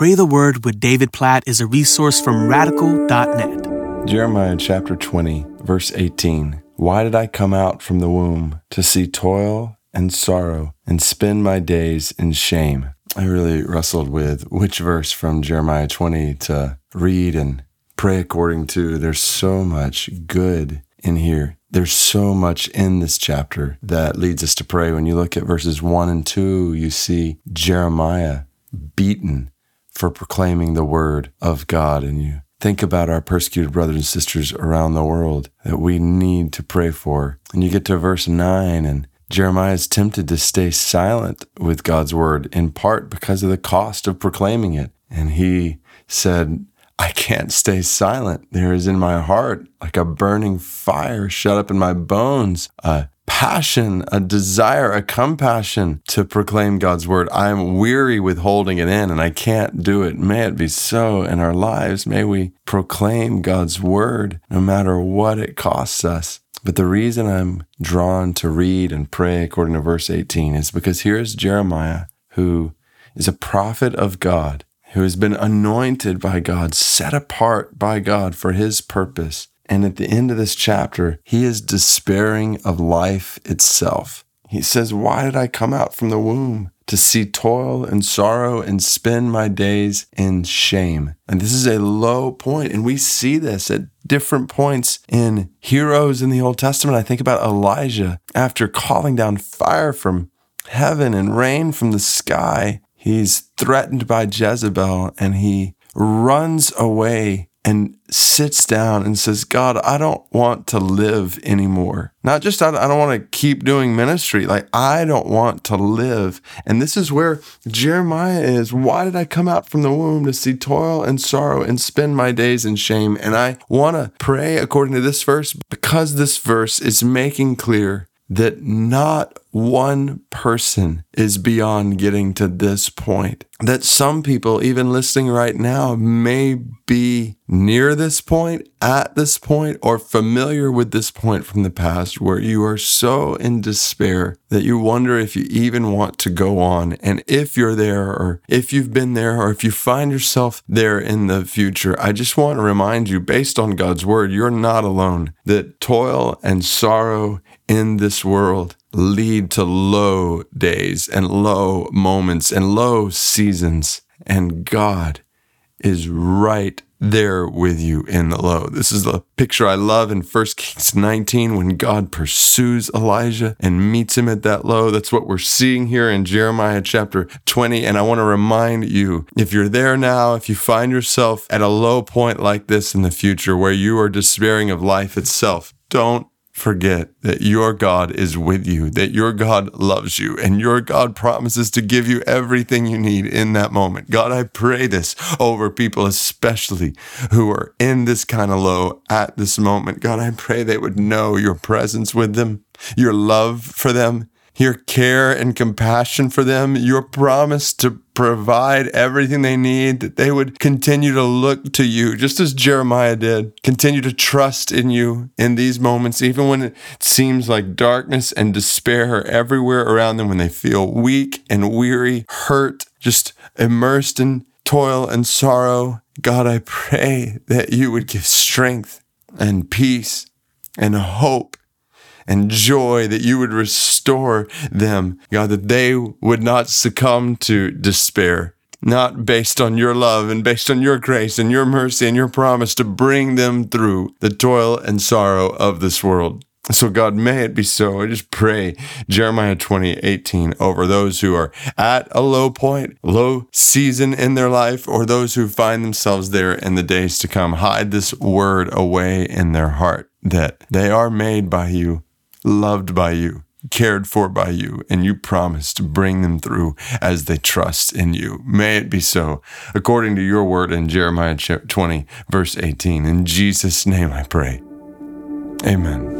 Pray the Word with David Platt is a resource from radical.net. Jeremiah chapter 20, verse 18. Why did I come out from the womb to see toil and sorrow and spend my days in shame? I really wrestled with which verse from Jeremiah 20 to read and pray according to. There's so much good in here. There's so much in this chapter that leads us to pray. When you look at verses 1 and 2, you see Jeremiah beaten for proclaiming the word of God. And you think about our persecuted brothers and sisters around the world that we need to pray for. And you get to verse 9 and Jeremiah is tempted to stay silent with God's word, in part because of the cost of proclaiming it. And he said, I can't stay silent. There is in my heart like a burning fire shut up in my bones, a passion, a desire, a compassion to proclaim God's word. I am weary with holding it in and I can't do it. May it be so in our lives. May we proclaim God's word no matter what it costs us. But the reason I'm drawn to read and pray according to verse 18 is because here's Jeremiah, who is a prophet of God, who has been anointed by God, set apart by God for his purpose. And at the end of this chapter, he is despairing of life itself. He says, Why did I come out from the womb? To see toil and sorrow and spend my days in shame. And this is a low point, And we see this at different points in heroes in the Old Testament. I think about Elijah after calling down fire from heaven and rain from the sky. He's threatened by Jezebel and he runs away and sits down and says, God, I don't want to live anymore. Not just, I don't want to keep doing ministry. Like, I don't want to live. And this is where Jeremiah is. Why did I come out from the womb to see toil and sorrow and spend my days in shame? And I want to pray according to this verse because this verse is making clear that not one person is beyond getting to this point. That some people, even listening right now, may be near this point, at this point, or familiar with this point from the past where you are so in despair that you wonder if you even want to go on. And if you're there, or if you've been there, or if you find yourself there in the future, I just want to remind you, based on God's word, you're not alone. That toil and sorrow in this world lead to low days and low moments and low seasons. And God is right there with you in the low. This is the picture I love in 1 Kings 19 when God pursues Elijah and meets him at that low. That's what we're seeing here in Jeremiah chapter 20. And I want to remind you if you're there now, if you find yourself at a low point like this in the future where you are despairing of life itself, don't forget that your God is with you, that your God loves you, and your God promises to give you everything you need in that moment. God, I pray this over people, especially who are in this kind of low at this moment. God, I pray they would know your presence with them, your love for them, your care and compassion for them, your promise to provide everything they need, that they would continue to look to you, just as Jeremiah did, continue to trust in you in these moments, even when it seems like darkness and despair are everywhere around them, when they feel weak and weary, hurt, just immersed in toil and sorrow. God, I pray that you would give strength and peace and hope and joy, that you would restore them, God, that they would not succumb to despair, not based on your love and based on your grace and your mercy and your promise to bring them through the toil and sorrow of this world. So, God, may it be so. I just pray Jeremiah 20, 18 over those who are at a low point, low season in their life, or those who find themselves there in the days to come. Hide this word away in their heart that they are made by you loved by you, cared for by you, and you promise to bring them through as they trust in you. May it be so, according to your word in Jeremiah 20, verse 18. In Jesus' name I pray. Amen.